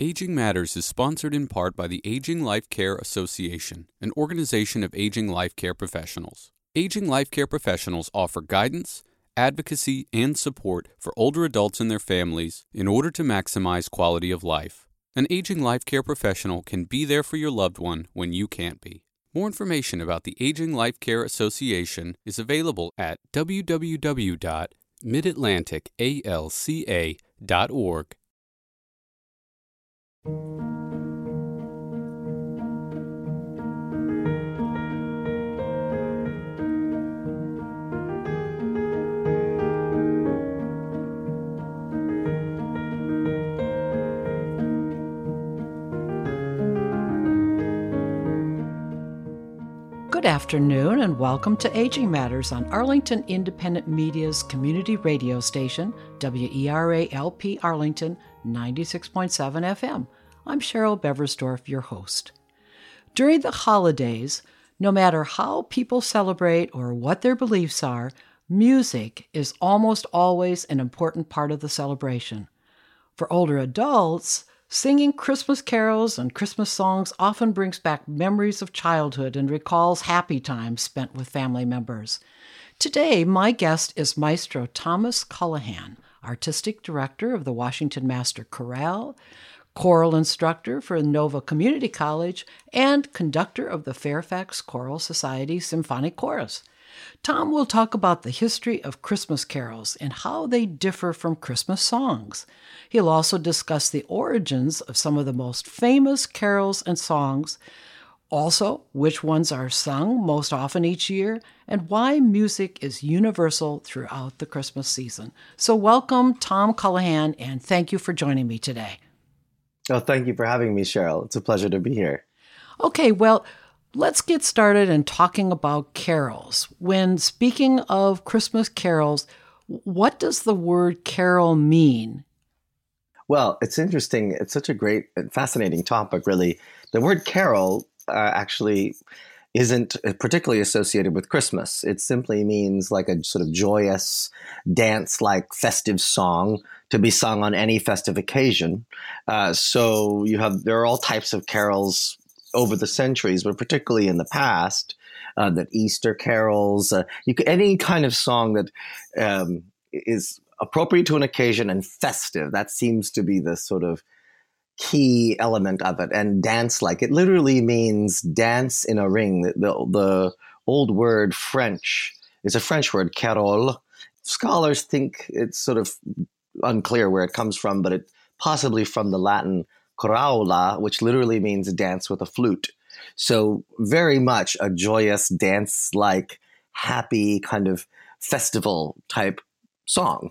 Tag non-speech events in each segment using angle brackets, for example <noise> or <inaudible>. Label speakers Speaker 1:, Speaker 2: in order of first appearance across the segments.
Speaker 1: Aging Matters is sponsored in part by the Aging Life Care Association, an organization of aging life care professionals. Aging life care professionals offer guidance, advocacy, and support for older adults and their families in order to maximize quality of life. An aging life care professional can be there for your loved one when you can't be. More information about the Aging Life Care Association is available at www.midatlanticalca.org.
Speaker 2: Good afternoon, and welcome to Aging Matters on Arlington Independent Media's community radio station, WERA LP Arlington 96.7 FM. I'm Cheryl Beversdorf, your host. During the holidays, no matter how people celebrate or what their beliefs are, music is almost always an important part of the celebration. For older adults, Singing Christmas carols and Christmas songs often brings back memories of childhood and recalls happy times spent with family members. Today, my guest is Maestro Thomas Colohan, Artistic Director of the Washington Master Chorale, choral instructor for Nova Community College, and conductor of the Fairfax Choral Society Symphonic Chorus. Tom will talk about the history of Christmas carols and how they differ from Christmas songs. He'll also discuss the origins of some of the most famous carols and songs, also, which ones are sung most often each year, and why music is universal throughout the Christmas season. So, welcome, Tom Colohan, and thank you for joining me today.
Speaker 3: Oh, thank you for having me, Cheryl. It's a pleasure to be here.
Speaker 2: Okay, well, let's get started in talking about carols. When speaking of Christmas carols, what does the word carol mean
Speaker 3: well, it's interesting. It's such a great and fascinating topic, really. The word carol uh, actually isn't particularly associated with Christmas. It simply means like a sort of joyous, dance like festive song to be sung on any festive occasion. Uh, so you have, there are all types of carols over the centuries, but particularly in the past, uh, that Easter carols, uh, you any kind of song that um, is appropriate to an occasion and festive. That seems to be the sort of key element of it. And dance like it literally means dance in a ring. The, the, old word French is a French word, carole. Scholars think it's sort of unclear where it comes from, but it possibly from the Latin choraula, which literally means dance with a flute. So very much a joyous dance like happy kind of festival type song.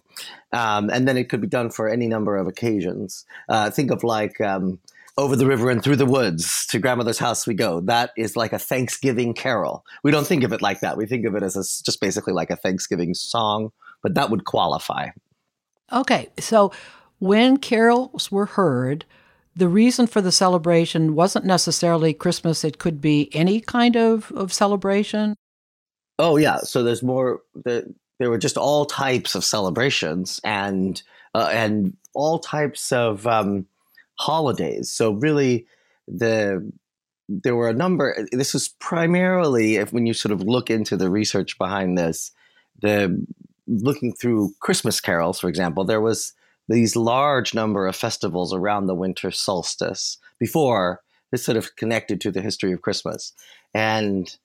Speaker 3: Um, and then it could be done for any number of occasions. Uh, think of like um, Over the River and Through the Woods, to Grandmother's House We Go. That is like a Thanksgiving carol. We don't think of it like that. We think of it as a, just basically like a Thanksgiving song, but that would qualify.
Speaker 2: Okay, so when carols were heard, the reason for the celebration wasn't necessarily Christmas, it could be any kind of, of celebration.
Speaker 3: Oh yeah, so there's more. The, there were just all types of celebrations and uh, and all types of um, holidays. So really, the there were a number. This was primarily, if when you sort of look into the research behind this, the looking through Christmas carols, for example, there was these large number of festivals around the winter solstice before this sort of connected to the history of Christmas, and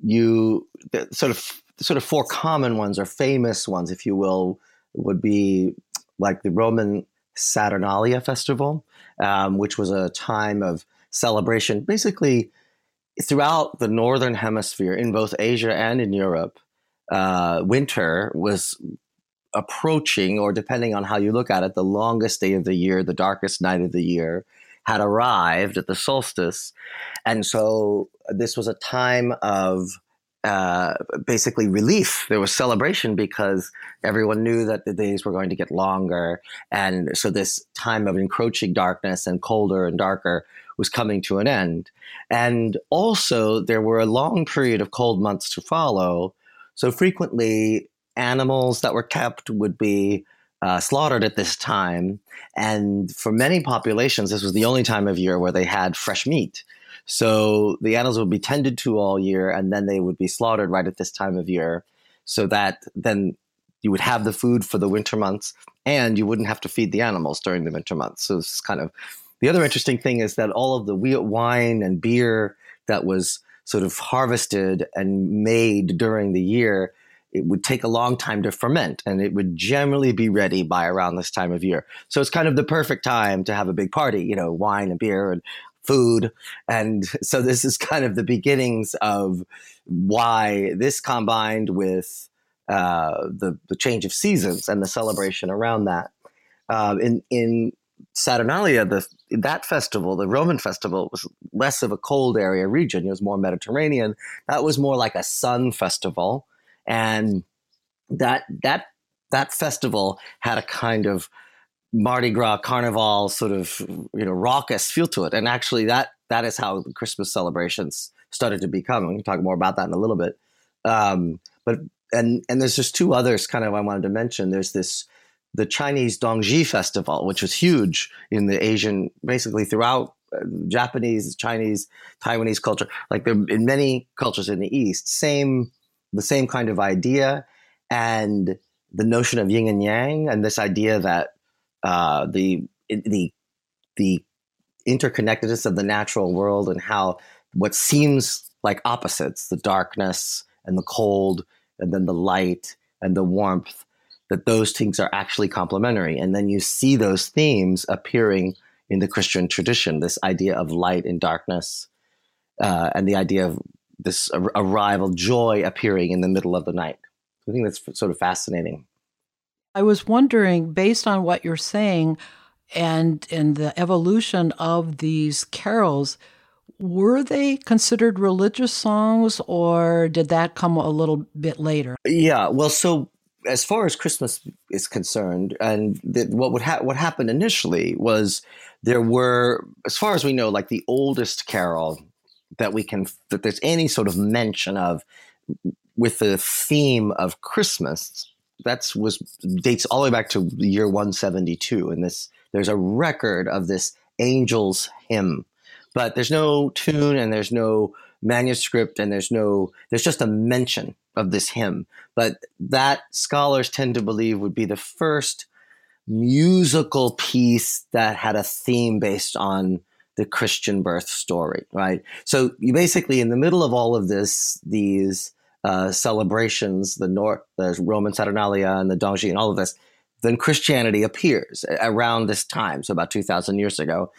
Speaker 3: you sort of the sort of four common ones or famous ones, if you will, would be like the Roman Saturnalia festival, um, which was a time of celebration, basically throughout the northern hemisphere, in both Asia and in Europe. Uh, winter was approaching, or depending on how you look at it, the longest day of the year, the darkest night of the year, had arrived at the solstice. And so this was a time of uh, basically relief. There was celebration because everyone knew that the days were going to get longer. And so this time of encroaching darkness and colder and darker was coming to an end. And also, there were a long period of cold months to follow. So frequently, animals that were kept would be uh, slaughtered at this time. And for many populations, this was the only time of year where they had fresh meat. So the animals would be tended to all year, and then they would be slaughtered right at this time of year, so that then you would have the food for the winter months, and you wouldn't have to feed the animals during the winter months. So it's kind of the other interesting thing is that all of the wine and beer that was sort of harvested and made during the year it would take a long time to ferment and it would generally be ready by around this time of year. So it's kind of the perfect time to have a big party, you know, wine and beer and food. And <laughs> so this is kind of the beginnings of why this combined with uh, the, the change of seasons and the celebration around that. Uh, in, in Saturnalia, the, that festival, the Roman festival, was less of a cold area region. It was more Mediterranean. That was more like a sun festival and that that that festival had a kind of Mardi Gras carnival sort of you know raucous feel to it, and actually that that is how the Christmas celebrations started to become. We can talk more about that in a little bit. Um, but and and there's just two others kind of I wanted to mention. There's this the Chinese Dongzhi Festival, which was huge in the Asian, basically throughout uh, Japanese, Chinese, Taiwanese culture, like there in many cultures in the East. Same the same kind of idea and the notion of yin and yang and this idea that uh, the the the interconnectedness of the natural world and how what seems like opposites the darkness and the cold and then the light and the warmth that those things are actually complementary and then you see those themes appearing in the christian tradition this idea of light and darkness uh, and the idea of this arrival joy appearing in the middle of the night. I think that's sort of fascinating.
Speaker 2: I was wondering, based on what you're saying, and and the evolution of these carols, were they considered religious songs, or did that come a little bit later?
Speaker 3: Yeah, well, so as far as Christmas is concerned, and the, what would ha- what happened initially was there were, as far as we know, like the oldest carol that we can that there's any sort of mention of with the theme of Christmas. That's was dates all the way back to the year 172, and this there's a record of this angels hymn, but there's no tune and there's no manuscript and there's no there's just a mention of this hymn. But that scholars tend to believe would be the first musical piece that had a theme based on the Christian birth story, right? So you basically, in the middle of all of this, these uh, celebrations, the North, the Roman Saturnalia and the Dongzhi and all of this, then Christianity appears around this time, so about 2,000 years ago.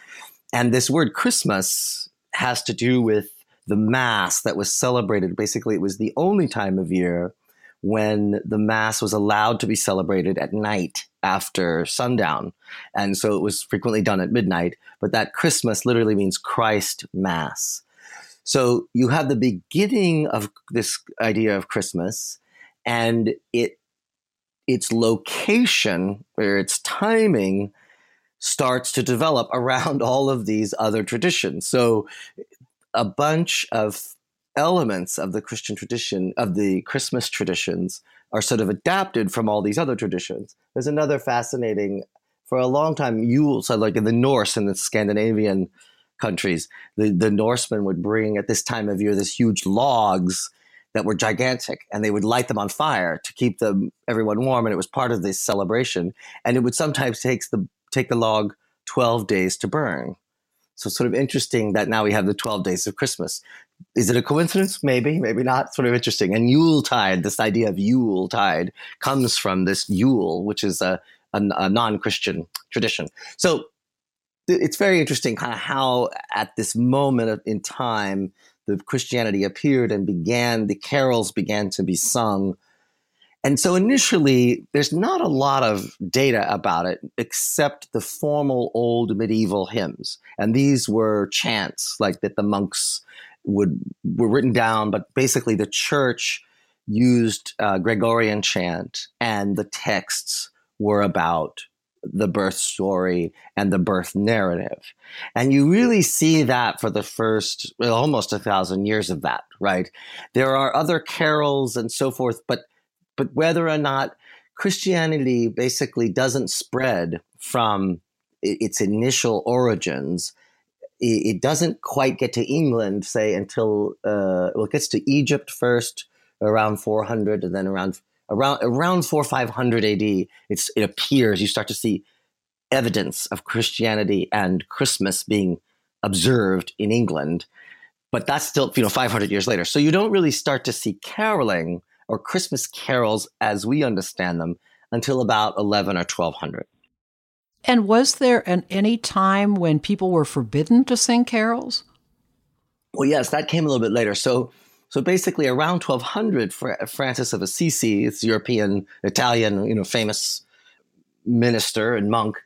Speaker 3: And this word Christmas has to do with the Mass that was celebrated. Basically, it was the only time of year when the Mass was allowed to be celebrated at night after sundown. And so it was frequently done at midnight. But that Christmas literally means Christ Mass. So you have the beginning of this idea of Christmas and it its location or its timing starts to develop around all of these other traditions. So a bunch of elements of the Christian tradition, of the Christmas traditions, are sort of adapted from all these other traditions. There's another fascinating, for a long time, Yule, so like in the Norse and the Scandinavian countries, the, the Norsemen would bring at this time of year this huge logs that were gigantic and they would light them on fire to keep them everyone warm and it was part of this celebration and it would sometimes take the take the log 12 days to burn so sort of interesting that now we have the 12 days of Christmas. Is it a coincidence? Maybe, maybe not. Sort of interesting. And Yule tide, this idea of Yule tide comes from this Yule, which is a, a, a non-Christian tradition. So it's very interesting kind of how at this moment in time, the Christianity appeared and began, the carols began to be sung and so initially, there's not a lot of data about it except the formal old medieval hymns. And these were chants like that the monks would were written down, but basically the church used uh, Gregorian chant, and the texts were about the birth story and the birth narrative. And you really see that for the first well, almost a thousand years of that, right? There are other carols and so forth, but but whether or not Christianity basically doesn't spread from its initial origins. It doesn't quite get to England, say, until uh, well, it gets to Egypt first, around 400, and then around around around 4 500 AD. It's it appears you start to see evidence of Christianity and Christmas being observed in England, but that's still you know 500 years later. So you don't really start to see caroling or Christmas carols as we understand them until about 11 or 1200.
Speaker 2: And was there an, any time when people were forbidden to sing carols?
Speaker 3: Well, yes, that came a little bit later. So, so basically, around 1200, Francis of Assisi, this European, Italian, you know, famous minister and monk,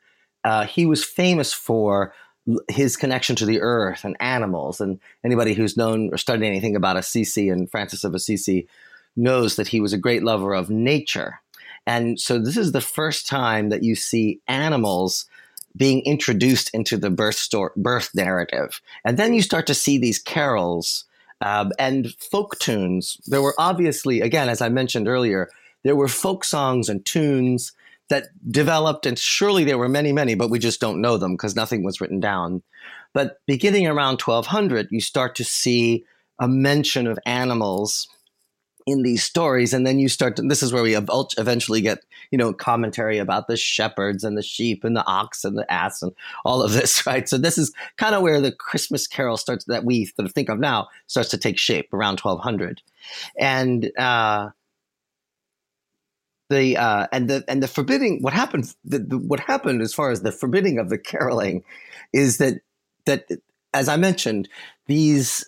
Speaker 3: uh, he was famous for his connection to the earth and animals. And anybody who's known or studied anything about Assisi and Francis of Assisi knows that he was a great lover of nature. And so this is the first time that you see animals being introduced into the birth story, birth narrative. And then you start to see these carols um, and folk tunes. There were obviously, again, as I mentioned earlier, there were folk songs and tunes that developed, and surely there were many, many, but we just don't know them because nothing was written down. But beginning around 1200, you start to see a mention of animals in these stories and then you start to, this is where we eventually get you know commentary about the shepherds and the sheep and the ox and the ass and all of this <laughs> right? So this is kind of where the christmas carol starts that we sort of think of now starts to take shape around 1200 and uh the uh, and the and the forbidding what happened the, the, what happened as far as the forbidding of the caroling is that that as I mentioned these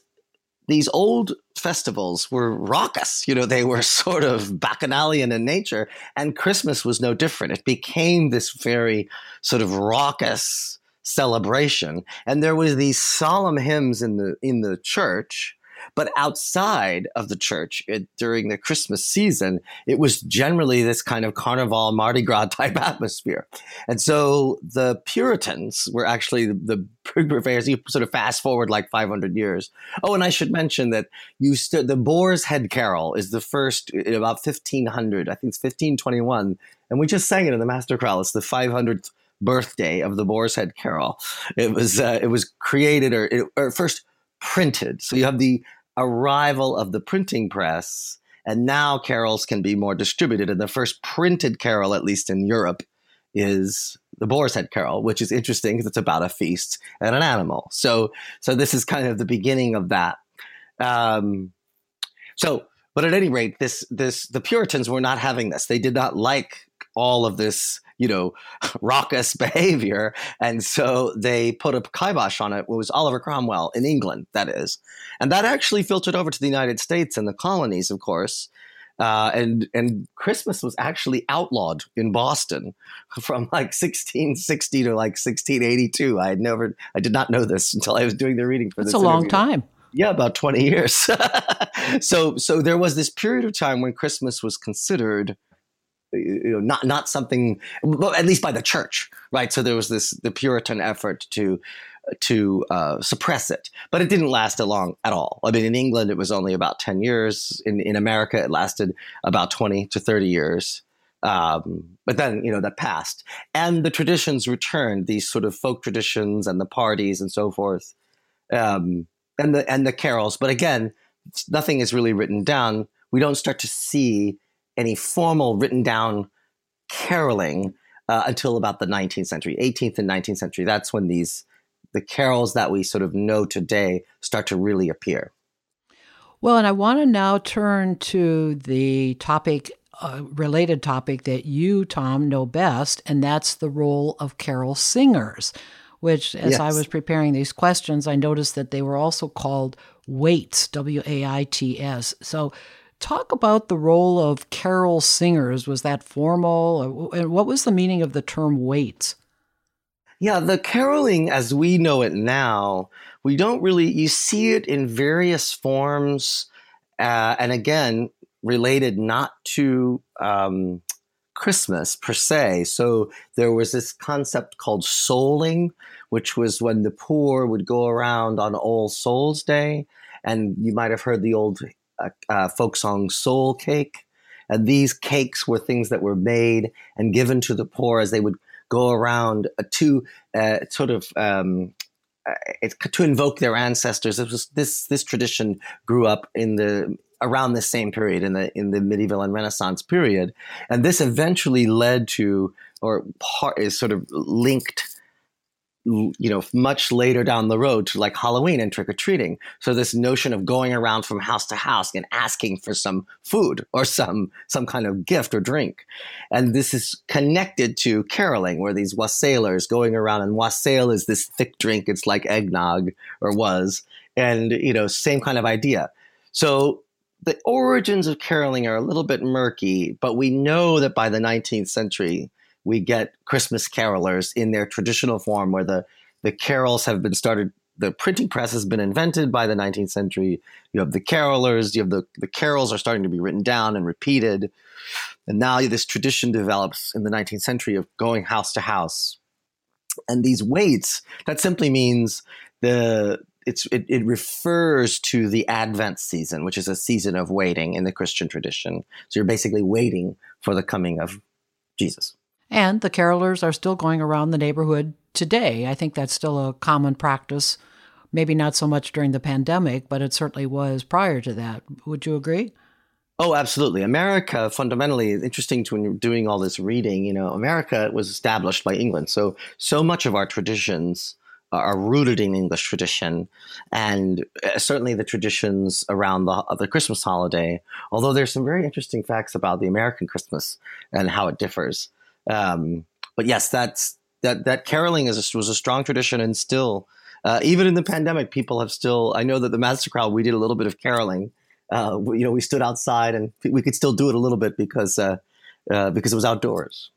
Speaker 3: these old festivals were raucous. You know, they were <laughs> sort of bacchanalian in nature, and Christmas was no different. It became this very sort of raucous celebration, and there was these solemn hymns in the in the church but outside of the church it, during the Christmas season, it was generally this kind of carnival, Mardi Gras <laughs> type atmosphere. And so the Puritans were actually the, the purveyors. You sort of fast forward like 500 years. Oh, and I should mention that you the Boar's Head Carol is the first about 1500. I think it's 1521. And we just sang it in the Master Chorale. It's the 500th birthday of the Boar's Head Carol. It was uh, it was created or, it, or first printed. So you have the arrival of the printing press, and now carols can be more distributed. And the first printed carol, at least in Europe, is the Boar's Head Carol, which is interesting because it's about a feast and an animal. So, so this is kind of the beginning of that. Um, so, but at any rate, this this the Puritans were not having this. They did not like all of this you know, <laughs> raucous <laughs> behavior. And so they put a kibosh on it. It was Oliver Cromwell in England, that is. And that actually filtered over to the United States and the colonies, of course. Uh, and and Christmas was actually outlawed in Boston <laughs> from like 1660 to like 1682. I had never, I did not know this until I was doing the reading for
Speaker 2: That's
Speaker 3: this.
Speaker 2: That's a long time.
Speaker 3: Yeah, about 20 years. so so there was this period of time when Christmas was considered you know, not not something, well, at least by the church, right? So there was this the Puritan effort to to uh, suppress it, but it didn't last long at all. I mean, in England, it was only about ten years. In in America, it lasted about twenty to thirty years. Um, but then, you know, that passed, and the traditions returned. These sort of folk traditions and the parties and so forth, um, and the and the carols. But again, nothing is really written down. We don't start to see any formal written down caroling uh, until about the 19th century, 18th and 19th century. That's when these the carols that we sort of know today start to really appear.
Speaker 2: Well, and I want to now turn to the topic, uh, related topic that you, Tom, know best, and that's the role of carol singers. Which, as yes. I was preparing these questions, I noticed that they were also called waits, W A I T S. So, Talk about the role of carol singers. Was that formal? And what was the meaning of the term waits?
Speaker 3: Yeah, the caroling as we know it now, we don't really, you see it in various forms. Uh, and again, related not to um, Christmas per se. So there was this concept called souling, which was when the poor would go around on All Souls Day. And you might have heard the old uh, folk song Soul Cake. And these cakes were things that were made and given to the poor as they would go around uh, to uh, sort of um, uh, to invoke their ancestors. Was, this this tradition grew up in the around the same period in the in the medieval and Renaissance period, and this eventually led to or part is sort of linked you know, much later down the road to like Halloween and trick or treating. So this notion of going around from house to house and asking for some food or some some kind of gift or drink, and this is connected to caroling, where these wassailers going around and wassail is this thick drink. It's like eggnog or was, and you know, same kind of idea. So the origins of caroling are a little bit murky, but we know that by the 19th century we get Christmas carolers in their traditional form, where the the carols have been started. The printing press has been invented by the 19th century. You have the carolers. You have the the carols are starting to be written down and repeated, and now this tradition develops in the 19th century of going house to house. And these waits that simply means the it's it, it refers to the Advent season, which is a season of waiting in the Christian tradition. So you're basically waiting for the coming of Jesus.
Speaker 2: And the carolers are still going around the neighborhood today. I think that's still a common practice. Maybe not so much during the pandemic, but it certainly was prior to that. Would you agree?
Speaker 3: Oh, absolutely. America, fundamentally, interesting to when you're doing all this reading, you know, America was established by England. So, so much of our traditions are rooted in English tradition, and uh, certainly the traditions around the, the Christmas holiday. Although there's some very interesting facts about the American Christmas and how it differs. Um, but yes, that's that that caroling is a, was a strong tradition, and still, uh, even in the pandemic, people have still. I know that the Master Chorale we did a little bit of caroling. Uh, we, you know, we stood outside, and we could still do it a little bit because uh, uh because it was outdoors.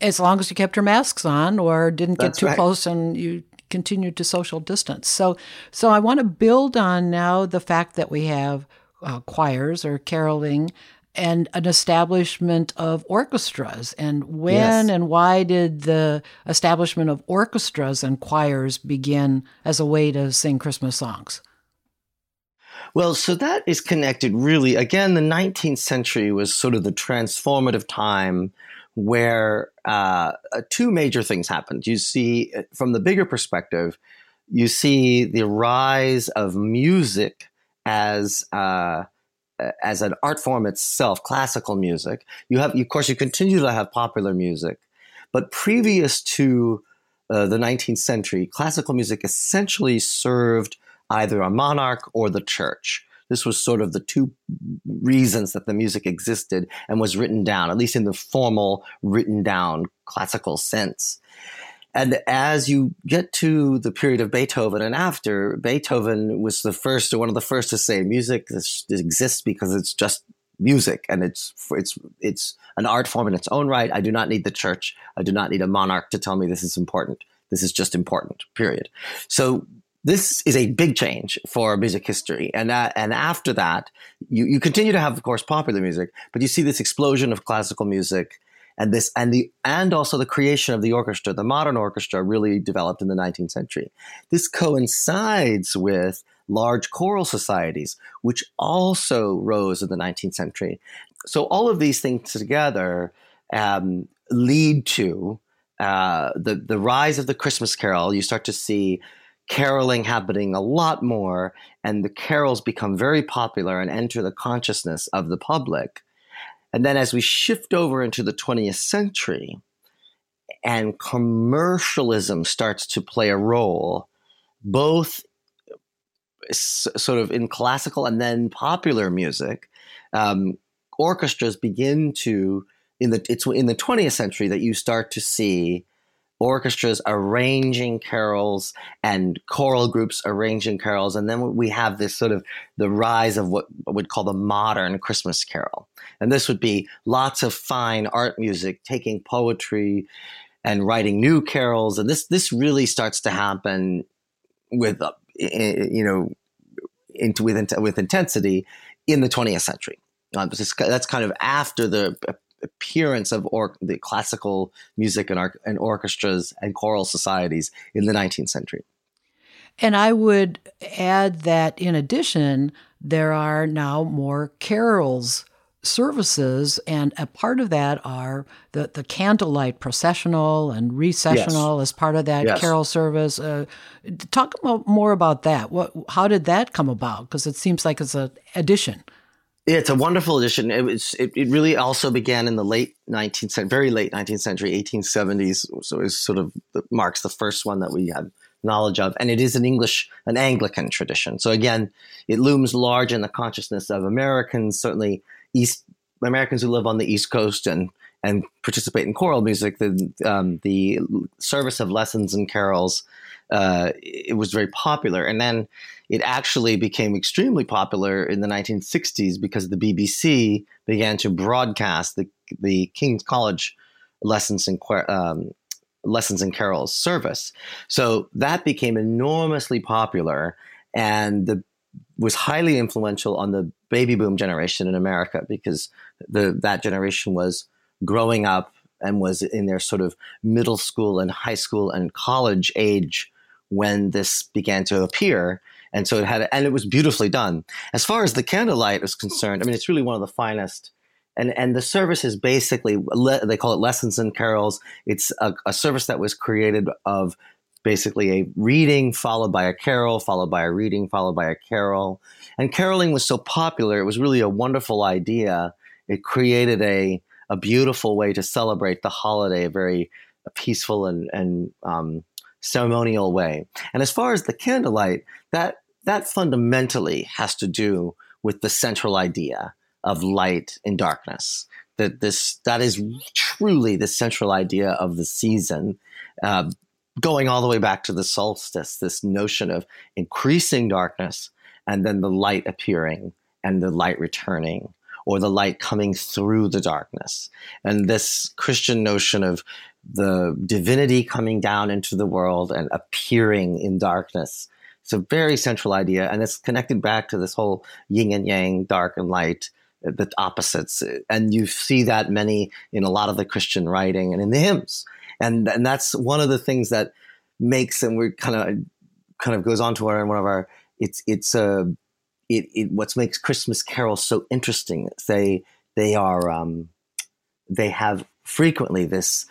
Speaker 2: As long as you kept your masks on or didn't get
Speaker 3: That's
Speaker 2: too
Speaker 3: right.
Speaker 2: close, and you continued to social distance. So, so I want to build on now the fact that we have uh, choirs or caroling and an establishment of orchestras. And when
Speaker 3: Yes.
Speaker 2: and why did the establishment of orchestras and choirs begin as a way to sing Christmas songs?
Speaker 3: Well, so that is connected really. Again, the 19th century was sort of the transformative time where uh, two major things happened. You see, from the bigger perspective, you see the rise of music as uh, as an art form itself, classical music. You have, of course, you continue to have popular music, but previous to uh, the 19th century, classical music essentially served either a monarch or the church. This was sort of the two reasons that the music existed and was written down, at least in the formal written down classical sense. And as you get to the period of Beethoven and after, Beethoven was the first or one of the first to say music this, this exists because it's just music and it's it's it's an art form in its own right. I do not need the church. I do not need a monarch to tell me this is important. This is just important. Period. So this is a big change for music history. And uh, and after that, you, you continue to have, of course, popular music, but you see this explosion of classical music and this and the and also the creation of the orchestra the modern orchestra really developed in the 19th century. This coincides with large choral societies which also rose in the 19th century. So all of these things together um, lead to uh, the the rise of the christmas carol. You start to see caroling happening a lot more and the carols become very popular and enter the consciousness of the public and then as we shift over into the 20th century and commercialism starts to play a role, both sort of in classical and then popular music, um, orchestras begin to in the it's in the 20th century that you start to see orchestras arranging carols and choral groups arranging carols. And then we have this sort of the rise of what would call the modern christmas carol. And this would be lots of fine art music taking poetry and writing new carols. And this this really starts to happen with uh, you know into with with intensity in the 20th century. Um, that's kind of after the appearance of or- the classical music and, or- and orchestras and choral societies in the 19th century.
Speaker 2: And I would add that in addition, there are now more carols services, and a part of that are the, the candlelight processional and recessional yes. as part of that yes. carol service. Uh, talk more about that. What, how did that come about? Because it seems like it's an addition.
Speaker 3: It's a wonderful addition. It was. It, it, really also began in the late 19th century, very late 19th century, 1870s. So it sort of marks the first one that we have knowledge of, and it is an English, an Anglican tradition. So again, it looms large in the consciousness of Americans, certainly East Americans who live on the East Coast and and participate in choral music. The um, the service of lessons and carols uh, it was very popular, and then it actually became extremely popular in the 1960s because the BBC began to broadcast the the King's College lessons and um, lessons and carols service. So that became enormously popular, and the was highly influential on the baby boom generation in America because the that generation was growing up and was in their sort of middle school and high school and college age when this began to appear. And so it had, and it was beautifully done. As far as the candlelight is concerned, I mean, it's really one of the finest. And, and the service is basically, they call it Lessons and Carols. It's a, a service that was created of basically a reading followed by a carol, followed by a reading, followed by a carol. And caroling was so popular, it was really a wonderful idea. It created a, a beautiful way to celebrate the holiday, a very peaceful and, and um, ceremonial way. And as far as the candlelight, that, that fundamentally has to do with the central idea of light and darkness. That this that is truly the central idea of the season. Uh, going all the way back to the solstice, this notion of increasing darkness and then the light appearing and the light returning or the light coming through the darkness. And this Christian notion of the divinity coming down into the world and appearing in darkness. It's a very central idea, and it's connected back to this whole yin and yang, dark and light, the opposites. And you see that many in a lot of the Christian writing and in the hymns and and that's one of the things that makes and we kind of kind of goes on to our one of our it's it's a uh, it, it what makes Christmas carols so interesting. They they are um, they have frequently this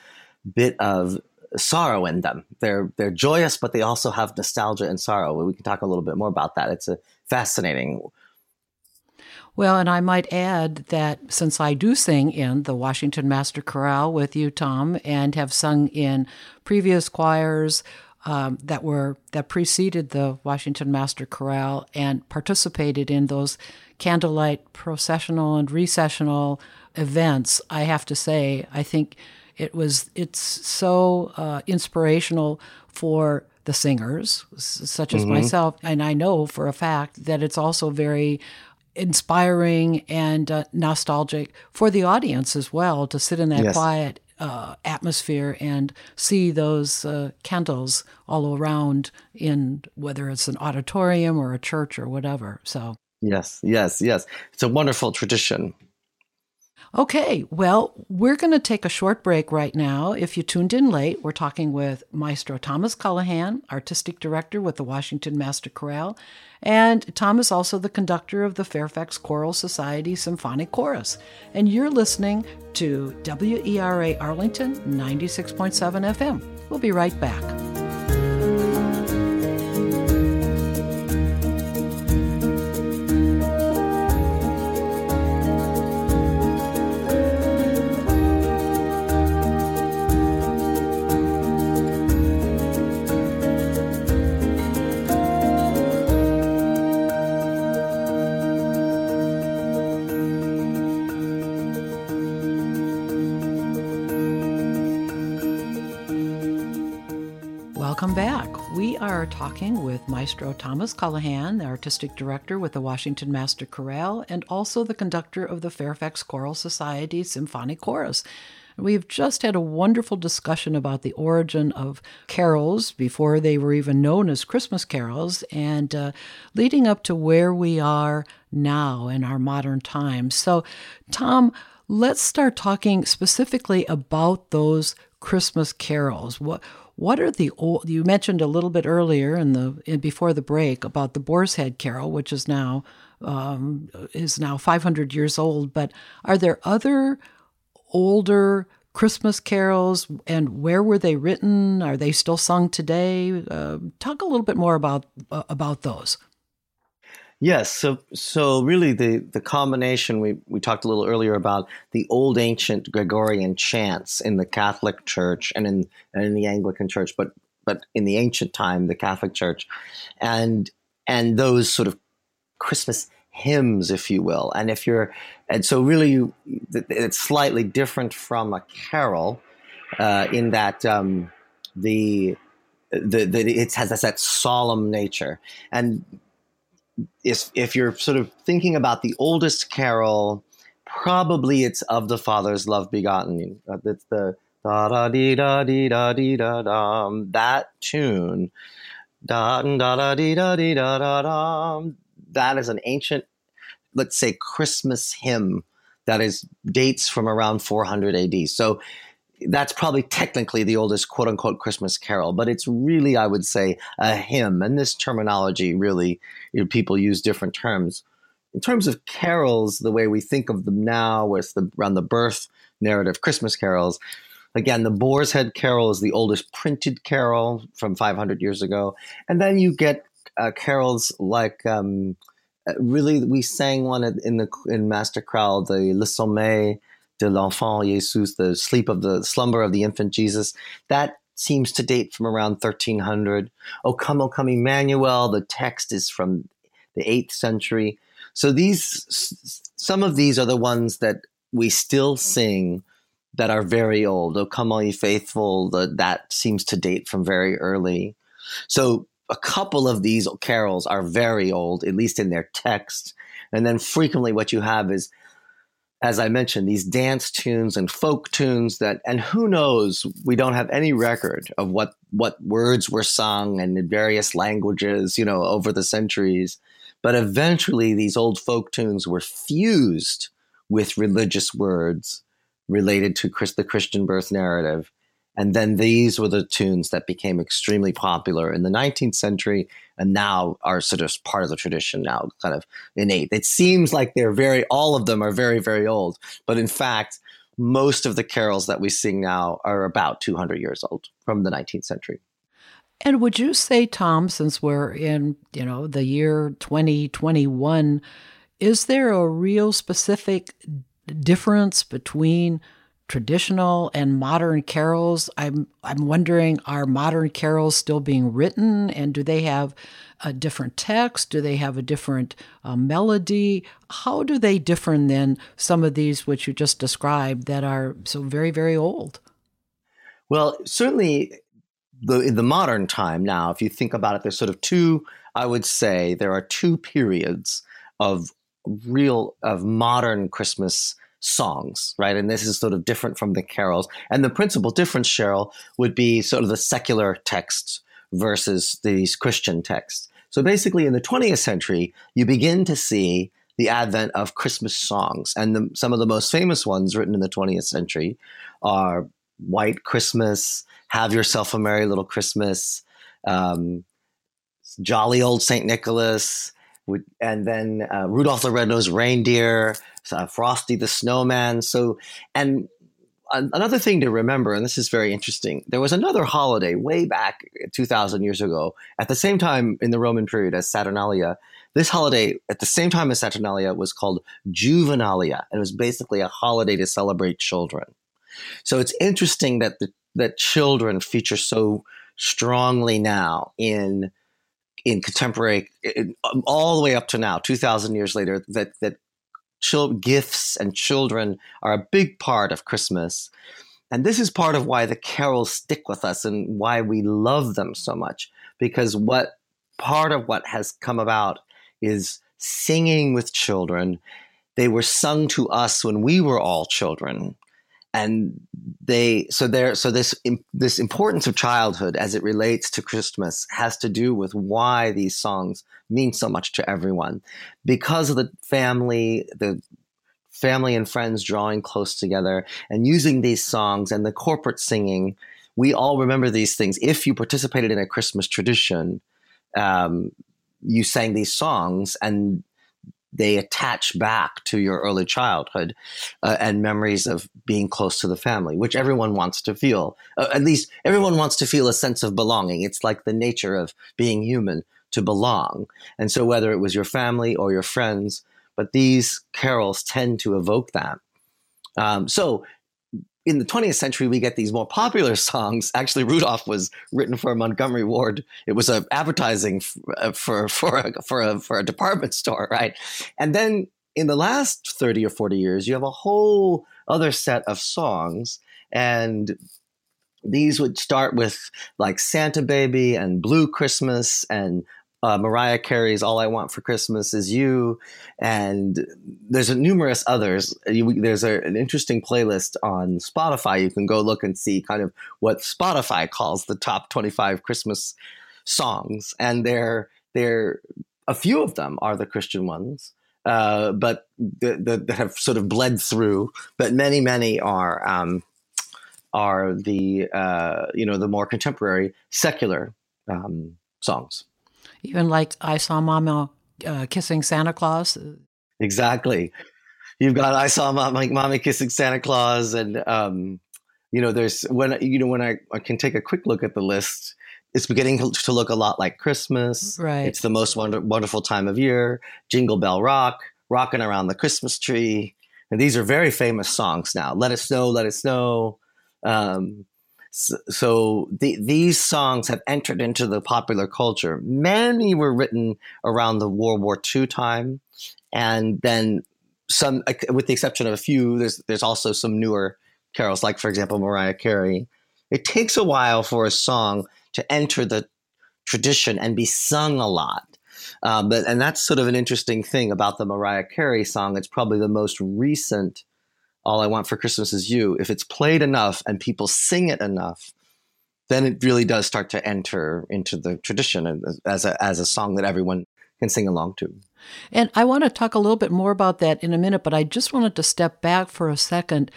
Speaker 3: bit of sorrow in them. They're they're joyous, but they also have nostalgia and sorrow. We can talk a little bit more about that. It's a fascinating
Speaker 2: well, and I might add that since I do sing in the Washington Master Chorale with you, Tom, and have sung in previous choirs um, that were that preceded the Washington Master Chorale and participated in those candlelight processional and recessional events, I have to say, I think it was it's so uh, inspirational for the singers, such as mm-hmm. myself, and I know for a fact that it's also very inspiring and uh, nostalgic for the audience as well to sit in that yes. quiet uh, atmosphere and see those uh, candles all around in whether it's an auditorium or a church or whatever. So,
Speaker 3: yes, yes, yes. It's a wonderful tradition.
Speaker 2: Okay, well, we're going to take a short break right now. If you tuned in late, we're talking with Maestro Thomas Colohan, Artistic Director with the Washington Master Chorale, and Tom is also the conductor of the Fairfax Choral Society Symphonic Chorus. And you're listening to WERA Arlington 96.7 FM. We'll be right back. Talking with Maestro Thomas Colohan, the artistic director with the Washington Master Chorale, and also the conductor of the Fairfax Choral Society Symphonic Chorus. We've just had a wonderful discussion about the origin of carols before they were even known as Christmas carols and uh, leading up to where we are now in our modern times. So, Tom, let's start talking specifically about those Christmas carols. What what are the old? You mentioned a little bit earlier in the in, before the break about the Boar's Head Carol, which is now um, is now 500 years old. But are there other older Christmas carols, and where were they written? Are they still sung today? Uh, talk a little bit more about uh, about those.
Speaker 3: Yes, so so really the the combination we we talked a little earlier about the old ancient Gregorian chants in the Catholic Church and in and in the Anglican Church, but but in the ancient time the Catholic Church, and and those sort of Christmas hymns, if you will, and if you're and so really it's slightly different from a carol uh, in that um, the the, the it has that solemn nature. And if if you're sort of thinking about the oldest carol, probably it's of the Father's love begotten. Uh, it's the da da dee da dee da dee da dum. That tune, da da da dee da dee da da dum. That is an ancient, let's say, Christmas hymn that is dates from around 400 AD. So that's probably technically the oldest quote unquote Christmas carol, but it's really, I would say, a hymn. And this terminology really, you know, people use different terms. In terms of carols, the way we think of them now, with the around the birth narrative, Christmas carols, again, the Boar's Head Carol is the oldest printed carol from 500 years ago. And then you get uh, carols like, um, uh, really, we sang one in the in Master Chorale, the Le Sommeil de l'enfant Jesus, the sleep of the slumber of the infant Jesus, that seems to date from around 1300. O come, O come, Emmanuel, the text is from the 8th century. So these, some of these are the ones that we still sing that are very old. O come, all ye faithful, the, that seems to date from very early. So a couple of these carols are very old, at least in their text. And then frequently what you have is as I mentioned, these dance tunes and folk tunes that, and who knows, we don't have any record of what, what words were sung and in various languages, you know, over the centuries. But eventually these old folk tunes were fused with religious words related to the Christian birth narrative. And then these were the tunes that became extremely popular in the 19th century and now are sort of part of the tradition now, kind of innate. It seems like they're very, all of them are very, very old. But in fact, most of the carols that we sing now are about 200 years old from the 19th century.
Speaker 2: And would you say, Tom, since we're in, you know, the year 2021, is there a real specific difference between traditional and modern carols. I'm I'm wondering are modern carols still being written and do they have a different text? Do they have a different uh, melody? How do they differ than some of these which you just described that are so very very old?
Speaker 3: Well, certainly the in the modern time now, if you think about it, there's sort of two. I would say there are two periods of real of modern Christmas songs, right? And this is sort of different from the carols. And the principal difference, Cheryl, would be sort of the secular texts versus these Christian texts. So basically, in the 20th century, you begin to see the advent of Christmas songs. And the, some of the most famous ones written in the 20th century are White Christmas, Have Yourself a Merry Little Christmas, um, Jolly Old St. Nicholas, and then uh, Rudolph the Red-Nosed Reindeer, uh, Frosty the Snowman. So, and another thing to remember, and this is very interesting, there was another holiday way back 2,000 years ago, at the same time in the Roman period as Saturnalia. This holiday, at the same time as Saturnalia, was called Juvenalia, and it was basically a holiday to celebrate children. So it's interesting that the, that children feature so strongly now in in contemporary, in, um, all the way up to now, two thousand years later, that that gifts and children are a big part of Christmas. And this is part of why the carols stick with us and why we love them so much. Because what part of what has come about is singing with children. They were sung to us when we were all children and they so there so this this importance of childhood as it relates to Christmas has to do with why these songs mean so much to everyone because of the family the family and friends drawing close together and using these songs and the corporate singing we all remember these things. If you participated in a Christmas tradition, um, you sang these songs and they attach back to your early childhood uh, and memories of being close to the family, which everyone wants to feel. Uh, at least everyone wants to feel a sense of belonging. It's like the nature of being human to belong. And so, whether it was your family or your friends, but these carols tend to evoke that. Um, so, in the 20th century, we get these more popular songs. Actually, Rudolph was written for Montgomery Ward. It was a advertising uh, for for a, for a, for a department store, right? And then in the last 30 or 40 years, you have a whole other set of songs, and these would start with like Santa Baby and Blue Christmas and uh, Mariah Carey's "All I Want for Christmas Is You," and there's a, numerous others. You, there's a, an interesting playlist on Spotify. You can go look and see kind of what Spotify calls the top 25 Christmas songs, and there, there, a few of them are the Christian ones. Uh, but that have sort of bled through, but many, many are um, are the uh, you know the more contemporary secular um, songs
Speaker 2: even like I saw Mama uh, kissing Santa Claus.
Speaker 3: Exactly. You've got I saw Mama, Mommy kissing Santa Claus, and um, you know, there's when you know when I, I can take a quick look at the list. It's beginning to look a lot like Christmas.
Speaker 2: Right.
Speaker 3: It's the most wonder, wonderful time of year. Jingle Bell Rock, rocking around the Christmas tree. And these are very famous songs now. Let it snow, let it snow. Um, so, so the, these songs have entered into the popular culture. Many were written around the World War II time, and then some, with the exception of a few, there's there's also some newer carols, like for example Mariah Carey. It takes a while for a song to enter the tradition and be sung a lot. Uh, but and that's sort of an interesting thing about the Mariah Carey song. It's probably the most recent all I Want for Christmas Is You, if it's played enough and people sing it enough, then it really does start to enter into the tradition as a, as a song that everyone can sing along to.
Speaker 2: And I want to talk a little bit more about that in a minute, but I just wanted to step back for a second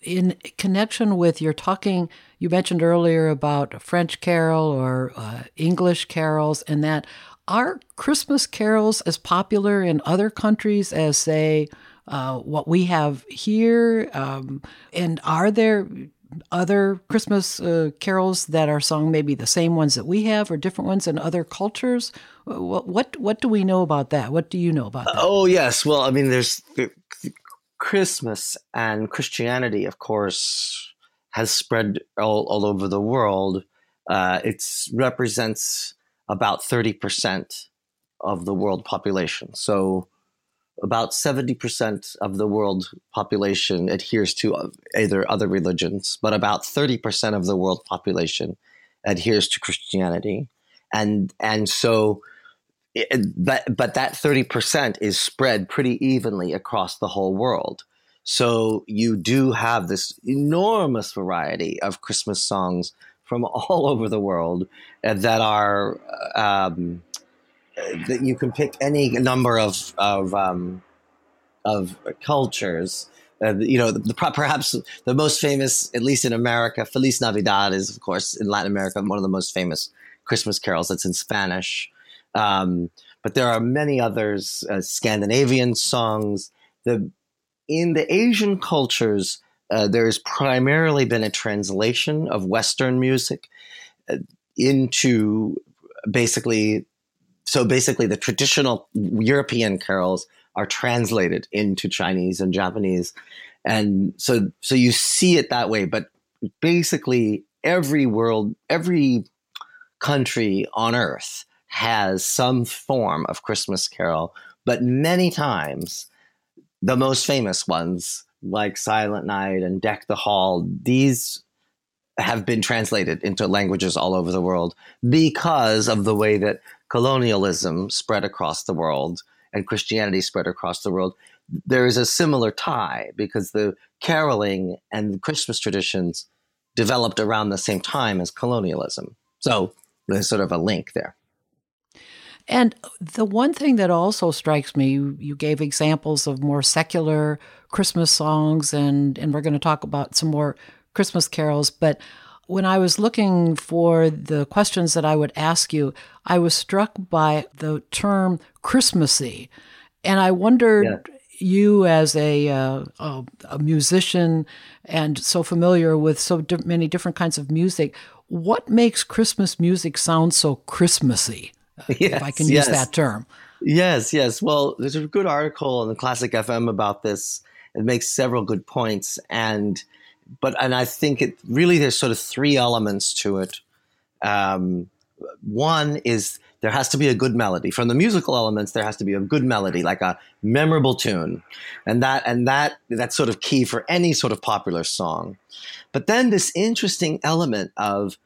Speaker 2: in connection with your talking. You mentioned earlier about French carol or uh, English carols, and that are Christmas carols as popular in other countries as, say, uh, what we have here? Um, and are there other Christmas uh, carols that are sung, maybe the same ones that we have, or different ones in other cultures? What what, what do we know about that? What do you know about that?
Speaker 3: Oh yes, well, I mean, there's Christmas and Christianity, of course, has spread all, all over the world. Uh, it represents about thirty percent of the world population. So about 70% of the world population adheres to uh, either other religions, but about 30% of the world population adheres to Christianity. And, and so, it, but, but that 30% is spread pretty evenly across the whole world. So you do have this enormous variety of Christmas songs from <laughs> all over the world that are um, that you can pick any number of of um, of cultures. Uh, you know, the, the, perhaps the most famous, at least in America, Feliz Navidad is, of course, in Latin America, one of the most famous Christmas carols. that's in Spanish. Um, but there are many others, uh, Scandinavian songs. The in the Asian cultures, uh, has primarily been a translation of Western music uh, into basically so basically the traditional European carols are translated into Chinese and Japanese. And so so you see it that way, but basically every world every country on earth has some form of Christmas carol, but many times the most famous ones like Silent Night and Deck the Hall, these have been translated into languages all over the world because of the way that colonialism spread across the world and Christianity spread across the world, there is a similar tie because the caroling and the Christmas traditions developed around the same time as colonialism. So there's sort of a link there.
Speaker 2: And the one thing that also strikes me, you, gave examples of more secular Christmas songs, and, and we're going to talk about some more Christmas carols, but when I was looking for the questions that I would ask you, I was struck by the term Christmassy. And I wondered, yeah. you as a, uh, a, a, musician and so familiar with so di- many different kinds of music, what makes Christmas music sound so Christmassy? Yes, if I can yes. use that term.
Speaker 3: Yes, yes. Well, there's a good article in the Classic FM about this. It makes several good points, and but and I think it really there's sort of three elements to it. Um, one is there has to be a good melody. From the musical elements, there has to be a good melody, like a memorable tune, and that and that that's sort of key for any sort of popular song. But then this interesting element of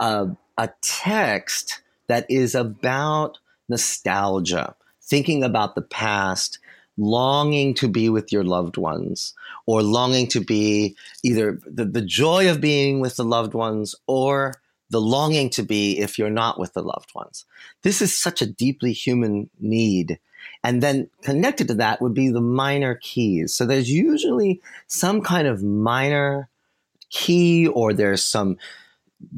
Speaker 3: a, a text that is about nostalgia, thinking about the past, longing to be with your loved ones, or longing to be either the, the joy of being with the loved ones or the longing to be if you're not with the loved ones. This is such a deeply human need. And then connected to that would be the minor keys. So there's usually some kind of minor key, or there's some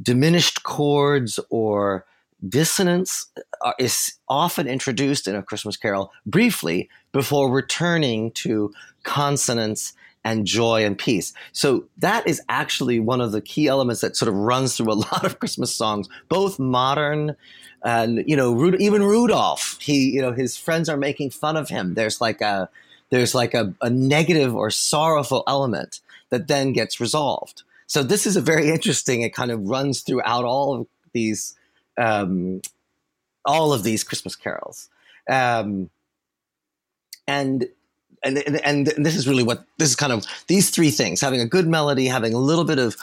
Speaker 3: diminished chords or dissonance uh, is often introduced in a Christmas carol briefly before returning to consonance and joy and peace. So that is actually one of the key elements that sort of runs through a <laughs> lot of Christmas songs, both modern and you know even Rudolph. He you know his friends are making fun of him. There's like a there's like a, a negative or sorrowful element that then gets resolved. So this is a very <laughs> interesting. It kind of runs throughout all of these um, all of these Christmas carols. Um, and, and, and this is really what this is kind of these three things having a good melody, having a little bit of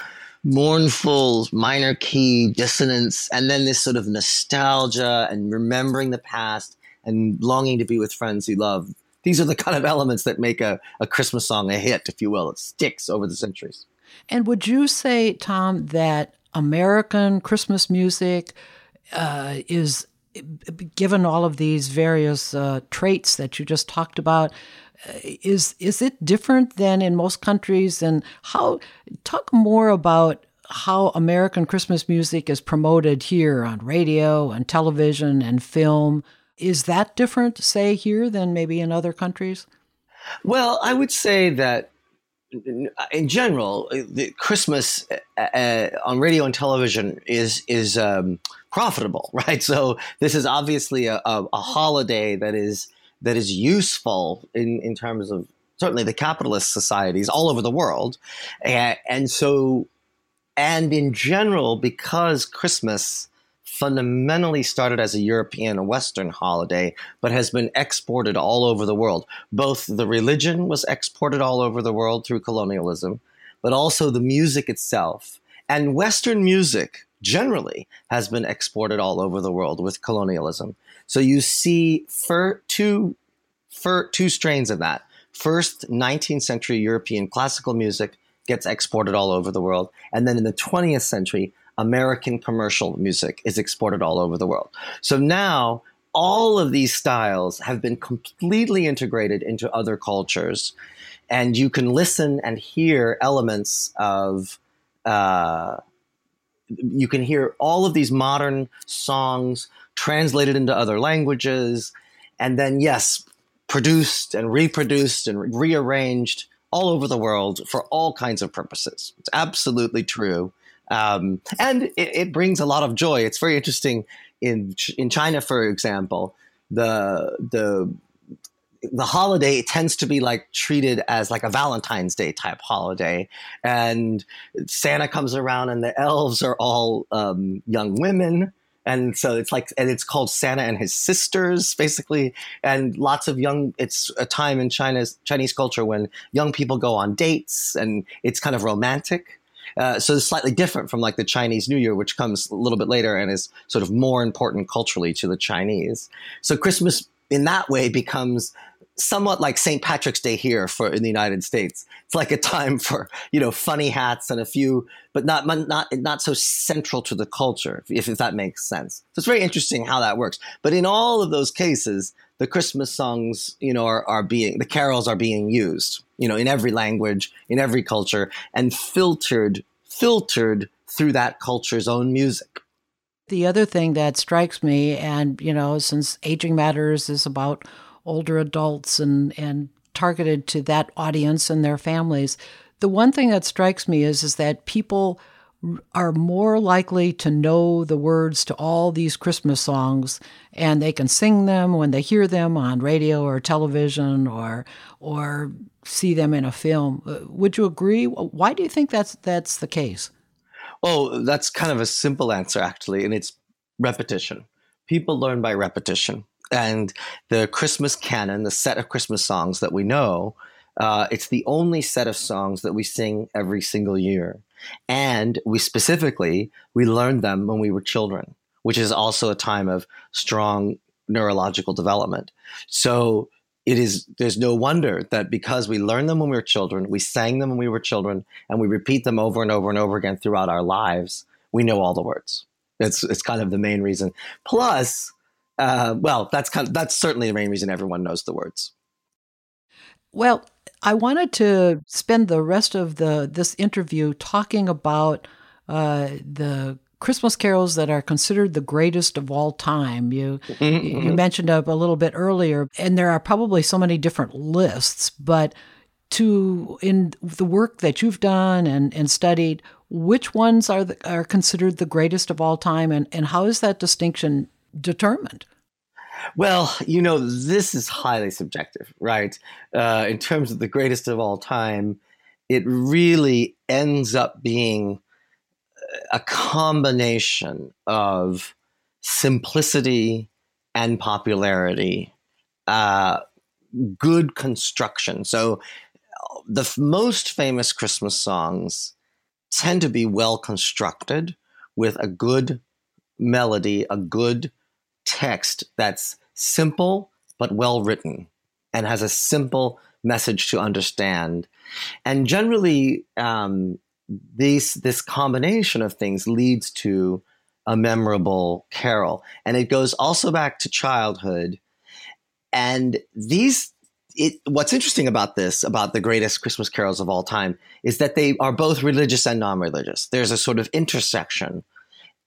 Speaker 3: mournful minor key dissonance, and then this sort of nostalgia and remembering the past and longing to be with friends you love. These are the kind of elements that make a, a Christmas song a hit, if you will. It sticks over the centuries.
Speaker 2: And would you say, Tom, that American Christmas music uh, is given all of these various uh, traits that you just talked about uh, is is it different than in most countries? And how talk more about how American Christmas music is promoted here on radio and television and film. Is that different say here than maybe in other countries?
Speaker 3: Well i would say that in general, the Christmas uh, uh, on radio and television is is um, profitable, <laughs> right? So this is obviously a, a, a, holiday that is that is useful in in terms of certainly the capitalist societies all over the world, and, and so and in general because Christmas fundamentally started as a European, Western holiday, but has been exported all over the world. Both the religion was exported all over the world through colonialism, but also the music itself. And Western music generally has been exported all over the world with colonialism. So you see for two, for two strains of that. First, 19th century European classical music gets exported all over the world. And then in the 20th century, American commercial music is exported all over the world. So now all of these styles have been completely integrated into other cultures. And you can listen and hear elements of, uh, you can hear all of these modern songs translated into other languages. And then, yes, produced and reproduced and rearranged all over the world for all kinds of purposes. It's absolutely true. Um, and it, it, brings a lot of joy. It's very interesting in in China, for example, the the the holiday tends to be like treated as like a Valentine's Day type holiday, and Santa comes around, and the elves are all um, young women. And so it's like, and it's called Santa and his sisters, basically. And lots of young, it's a time in China's Chinese culture when young people go on dates and it's kind of romantic. Uh, so it's slightly different from like the Chinese New Year, which comes a little bit later and is sort of more important culturally to the Chinese. So Christmas in that way becomes somewhat like St. Patrick's Day here for in the United States. It's like a time for you know funny hats and a few, but not not not so central to the culture, if, if that makes sense. So it's very interesting how that works. But in all of those cases, the Christmas songs, you know, are, are being the carols are being used, you know, in every language, in every culture, and filtered filtered through that culture's own music.
Speaker 2: The other thing that strikes me, and you know, since Aging Matters is about older adults and, and targeted to that audience and their families, the one thing that strikes me is, is that people are more likely to know the words to all these Christmas songs and they can sing them when they hear them on radio or television or or see them in a film. Uh, would you agree? Why do you think that's that's the case?
Speaker 3: Oh, that's kind of a simple answer actually, and it's repetition. People learn by repetition. And the Christmas canon, the set of Christmas songs that we know, uh, it's the only set of songs that we sing every single year. And we specifically, we learned them when we were children, which is also a time of strong neurological development. So it is, there's no wonder that because we learned them when we were children, we sang them when we were children, and we repeat them over and over and over again throughout our lives, we know all the words. It's, it's kind of the main reason. Plus, uh, well, that's kind of, that's certainly the main reason everyone knows the words.
Speaker 2: Well, I wanted to spend the rest of the this interview talking about uh, the Christmas carols that are considered the greatest of all time. You mm-hmm. you mentioned a, a little bit earlier, and there are probably so many different lists, but to in the work that you've done and, and studied, which ones are the, are considered the greatest of all time, and, and how is that distinction determined?
Speaker 3: Well, you know, this is highly subjective, right? Uh, in terms of the greatest of all time, it really ends up being a combination of simplicity and popularity, uh, good construction. So, the f- most famous Christmas songs tend to be well constructed with a good melody, a good text that's simple but well written and has a simple message to understand. And generally, um, these, this combination of things leads to a memorable carol. And it goes also back to childhood. And these, it, what's interesting about this, about the greatest Christmas carols of all time, is that they are both religious and non religious. There's a sort of intersection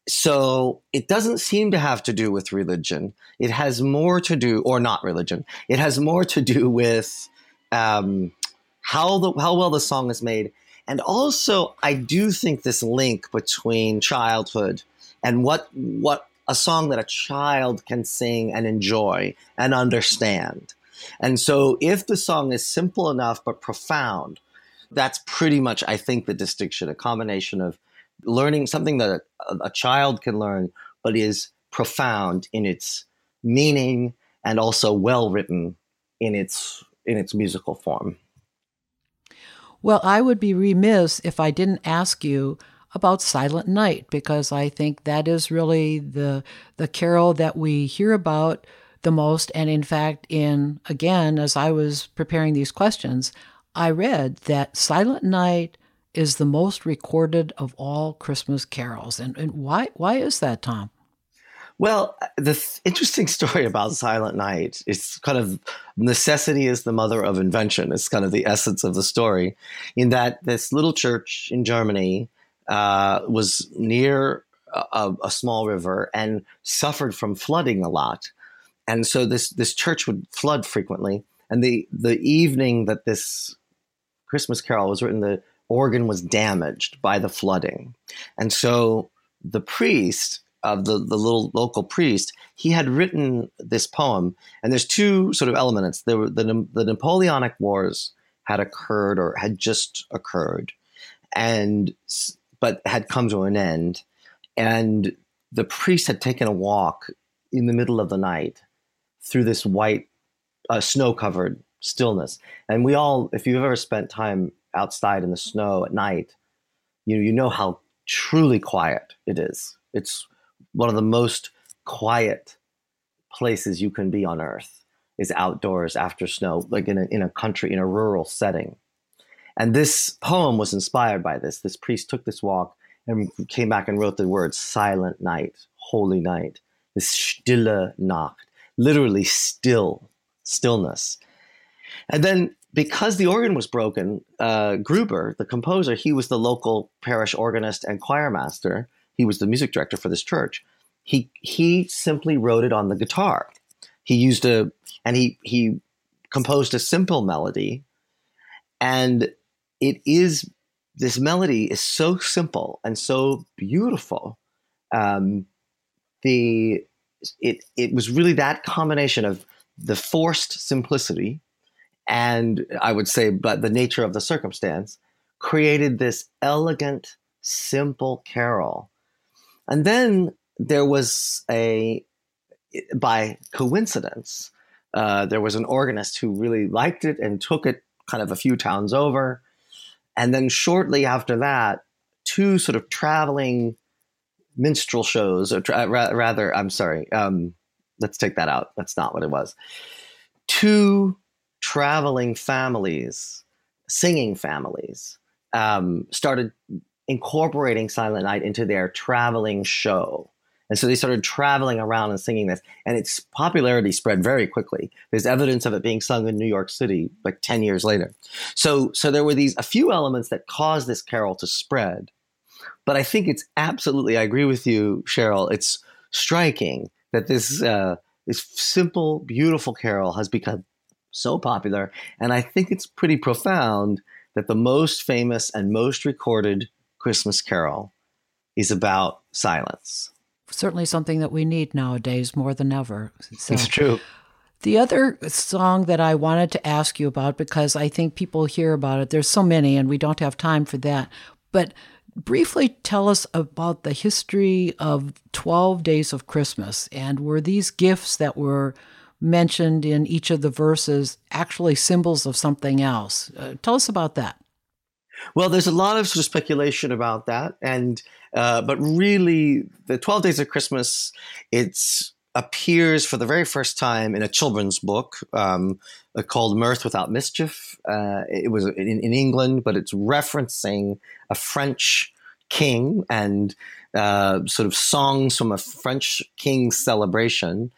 Speaker 3: so it doesn't seem to have to do with religion. It has more to do, or not religion. It has more to do with um, how the how well the song is made, and also I do think this link between childhood and what what a song that a child can sing and enjoy and understand. And so, if the song is simple enough but profound, that's pretty much I think the distinction. A combination of learning something that a, a child can learn, but is profound in its meaning and also well written in its in its musical form.
Speaker 2: Well, I would be remiss if I didn't ask you about Silent Night because I think that is really the the carol that we hear about the most and in fact in again as I was preparing these questions I read that Silent Night is the most recorded of all Christmas carols. And, and why, why is that, Tom?
Speaker 3: Well, the th- interesting <laughs> story about Silent Night is kind of necessity is the mother of invention. It's kind of the essence of the story, in that this little church in Germany uh, was near a, a, small river and suffered from flooding a lot, and so this this church would flood frequently. And the the evening that this Christmas carol was written, the organ was damaged by the flooding. And so the priest of the, the little local priest, he had written this poem. And there's two sort of elements. There were the, the Napoleonic Wars had occurred or had just occurred, and but had come to an end. And the priest had taken a walk in the middle of the night through this white, uh, snow covered stillness. And we all, if you've ever spent time outside in the snow at night, you you know how truly quiet it is. It's one of the most quiet places you can be on earth is outdoors after snow, like in a, in a country, in a rural setting. And this poem was inspired by this. This priest took this walk and came back and wrote the words silent night, holy night, this stille Nacht, literally still, stillness. And then because the organ was broken, uh, Gruber, the composer, he was the local parish organist and choir master. He was the music director for this church. He he simply wrote it on the guitar. He used a and he he composed a simple melody, and it is this melody is so simple and so beautiful. Um, the it it was really that combination of the forced simplicity and I would say, but the nature of the circumstance created this elegant, simple carol. And then there was a, by coincidence, uh, there was an organist who really liked it and took it kind of a few towns over. And then shortly after that, two sort of traveling minstrel shows, or tra- rather, I'm sorry, um, let's take that out. That's not what it was. Two traveling families, singing families, um, started incorporating Silent Night into their traveling show. And so they started traveling around and singing this, and its popularity spread very quickly. There's evidence of it being sung in New York City like 10 years later. So, so there were these a few elements that caused this carol to spread. But I think it's absolutely, I agree with you, Cheryl. It's striking that this uh, this simple, beautiful carol has become so popular. And I think it's pretty profound that the most famous and most recorded Christmas carol is about silence.
Speaker 2: Certainly something that we need nowadays more than ever.
Speaker 3: So, it's true.
Speaker 2: The other song that I wanted to ask you about, because I think people hear about it, there's so many and we don't have time for that. But briefly tell us about the history of 12 Days of Christmas. And were these gifts that were mentioned in each of the verses actually symbols of something else. Uh, tell us about that.
Speaker 3: Well, there's a lot of sort of speculation about that, and uh, but really, the Twelve Days of Christmas it appears for the very first time in a children's book um, uh, called Mirth Without Mischief. Uh, it was in, in, England, but it's referencing a French king and uh, sort of songs from a French king's celebration.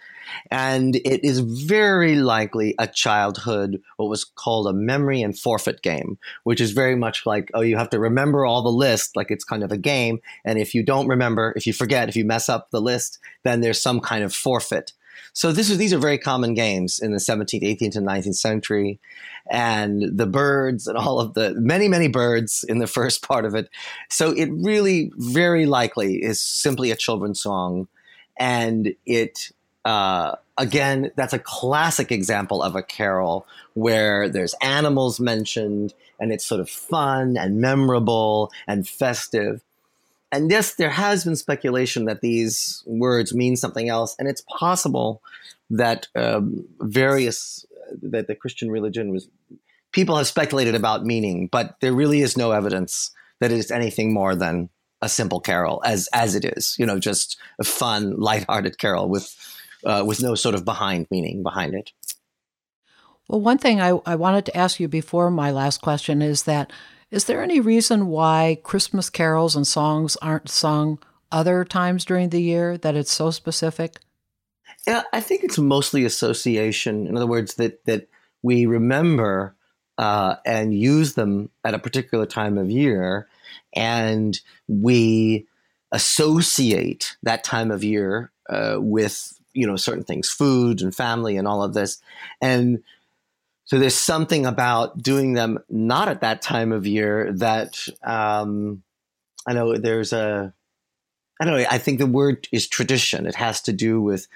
Speaker 3: And it is very likely a childhood, what was called a memory and forfeit game, which is very much like, oh, you have to remember all the list, like it's kind of a game. And if you don't remember, if you forget, if you mess up the list, then there's some kind of forfeit. So this is, these are very common games in the 17th, 18th, and 19th century. And the birds and all of the many, many birds in the <laughs> first part of it. So it really very likely is simply a children's song. And it uh, again, that's a classic example of a carol where there's animals mentioned and it's sort of fun and memorable and festive. And yes, there has been speculation that these words mean something else, and it's possible that um, various that the Christian religion was people have speculated about meaning, but there really is no evidence that it is anything more than a simple carol as as it is, you know, just a fun, lighthearted carol with uh, with no sort of behind meaning behind it.
Speaker 2: Well, one thing I, I wanted to ask you before my last question is that is there any reason why Christmas carols and songs aren't sung other times during the year, that it's so specific?
Speaker 3: Yeah, I think it's mostly association. In other words, that, that we remember uh, and use them at a particular time of year, and we associate that time of year uh, with you know certain things food and family and all of this. And so there's something about doing them not at that time of year that um, i know there's a i don't know i think the word is tradition. It has to do with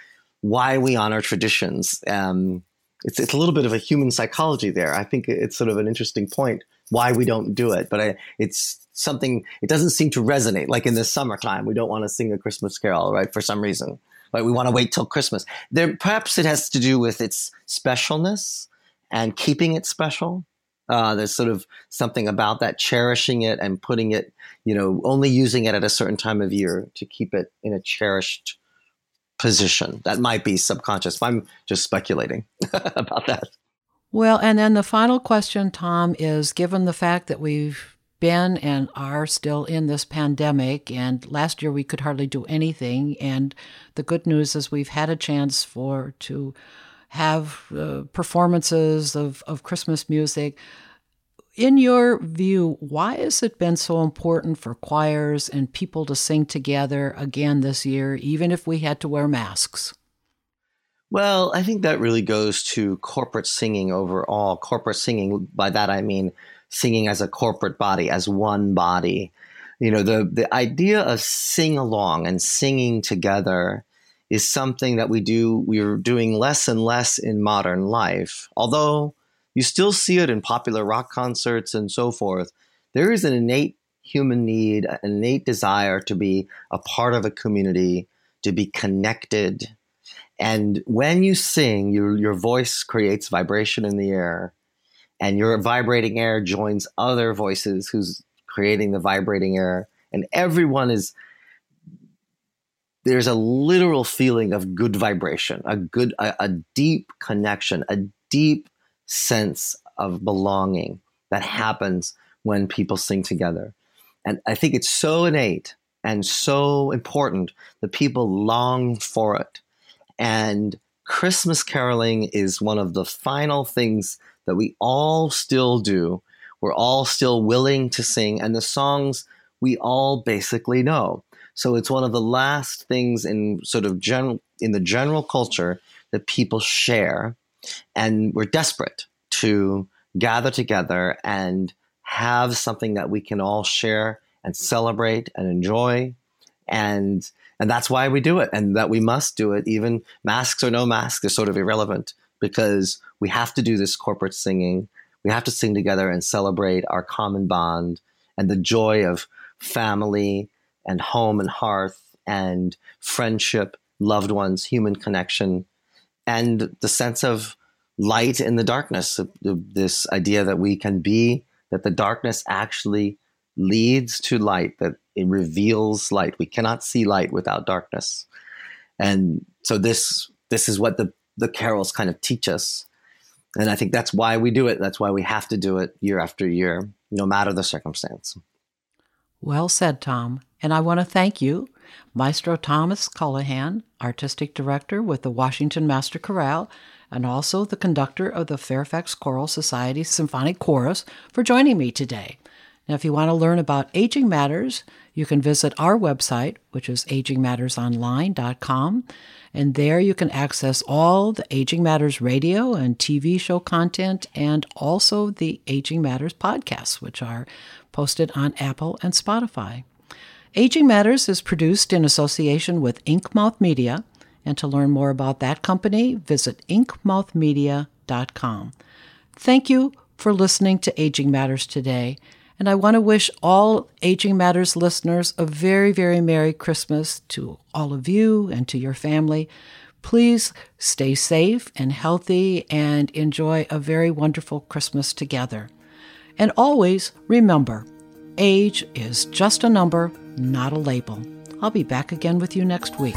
Speaker 3: why we honor traditions. Um, it's, it's a little bit of a human psychology there. I think it's sort of an interesting point why we don't do it but I, it's something it doesn't seem to resonate. Like in the summertime we don't want to sing a christmas carol right for some reason like we want to wait till Christmas. There, perhaps it has to do with its specialness and keeping it special. Uh, there's sort of something about that, cherishing it and putting it, you know, only using it at a certain time of year to keep it in a cherished position. That might be subconscious. I'm just speculating <laughs> about that.
Speaker 2: Well, and then the final question, Tom, is given the fact that we've been and are still in this pandemic. And last year we could hardly do anything. And the good news is we've had a chance for to have uh, performances of, of Christmas music. In your view, why has it been so important for choirs and people to sing together again this year, even if we had to wear masks?
Speaker 3: Well, I think that really goes to corporate singing overall. Corporate singing, by that I mean singing as a corporate body, as one body. You know, the, the idea of sing along and singing together is something that we do, we're doing less and less in modern life. Although you still see it in popular rock concerts and so forth, there is an innate human need, an innate desire to be a part of a community, to be connected, and when you sing, your, your voice creates vibration in the air, and your vibrating air joins other voices who's creating the vibrating air. And everyone is, there's a literal feeling of good vibration, a good, a, a deep connection, a deep sense of belonging that happens when people sing together. And I think it's so innate and so important that people long for it. And Christmas caroling is one of the final things that we all still do. We're all still willing to sing, and the songs we all basically know. So it's one of the last things in sort of general in the general culture that people share, and we're desperate to gather together and have something that we can all share and celebrate and enjoy and and that's why we do it and that we must do it even masks or no masks is sort of irrelevant because we have to do this corporate singing. We have to sing together and celebrate our common bond and the joy of family and home and hearth and friendship loved ones human connection and the sense of light in the darkness this idea that we can be that the darkness actually leads to light that it reveals light. We cannot see light without darkness. And so this this is what the the carols kind of teach us. And I think that's why we do it. That's why we have to do it year after year, no matter the circumstance.
Speaker 2: Well said, Tom. And I want to thank you, Maestro Thomas Colohan, Artistic Director with the Washington Master Chorale, and also the conductor of the Fairfax Choral Society Symphonic Chorus, for joining me today. Now, if you want to learn about Aging Matters, you can visit our website, which is agingmattersonline.com. And there you can access all the Aging Matters radio and TV show content and also the Aging Matters podcasts, which are posted on Apple and Spotify. Aging Matters is produced in association with Inkmouth Media. And to learn more about that company, visit inkmouthmedia.com. Thank you for listening to Aging Matters today. And I want to wish all Aging Matters listeners a very, very Merry Christmas to all of you and to your family. Please stay safe and healthy and enjoy a very wonderful Christmas together. And always remember age is just a number, not a label. I'll be back again with you next week.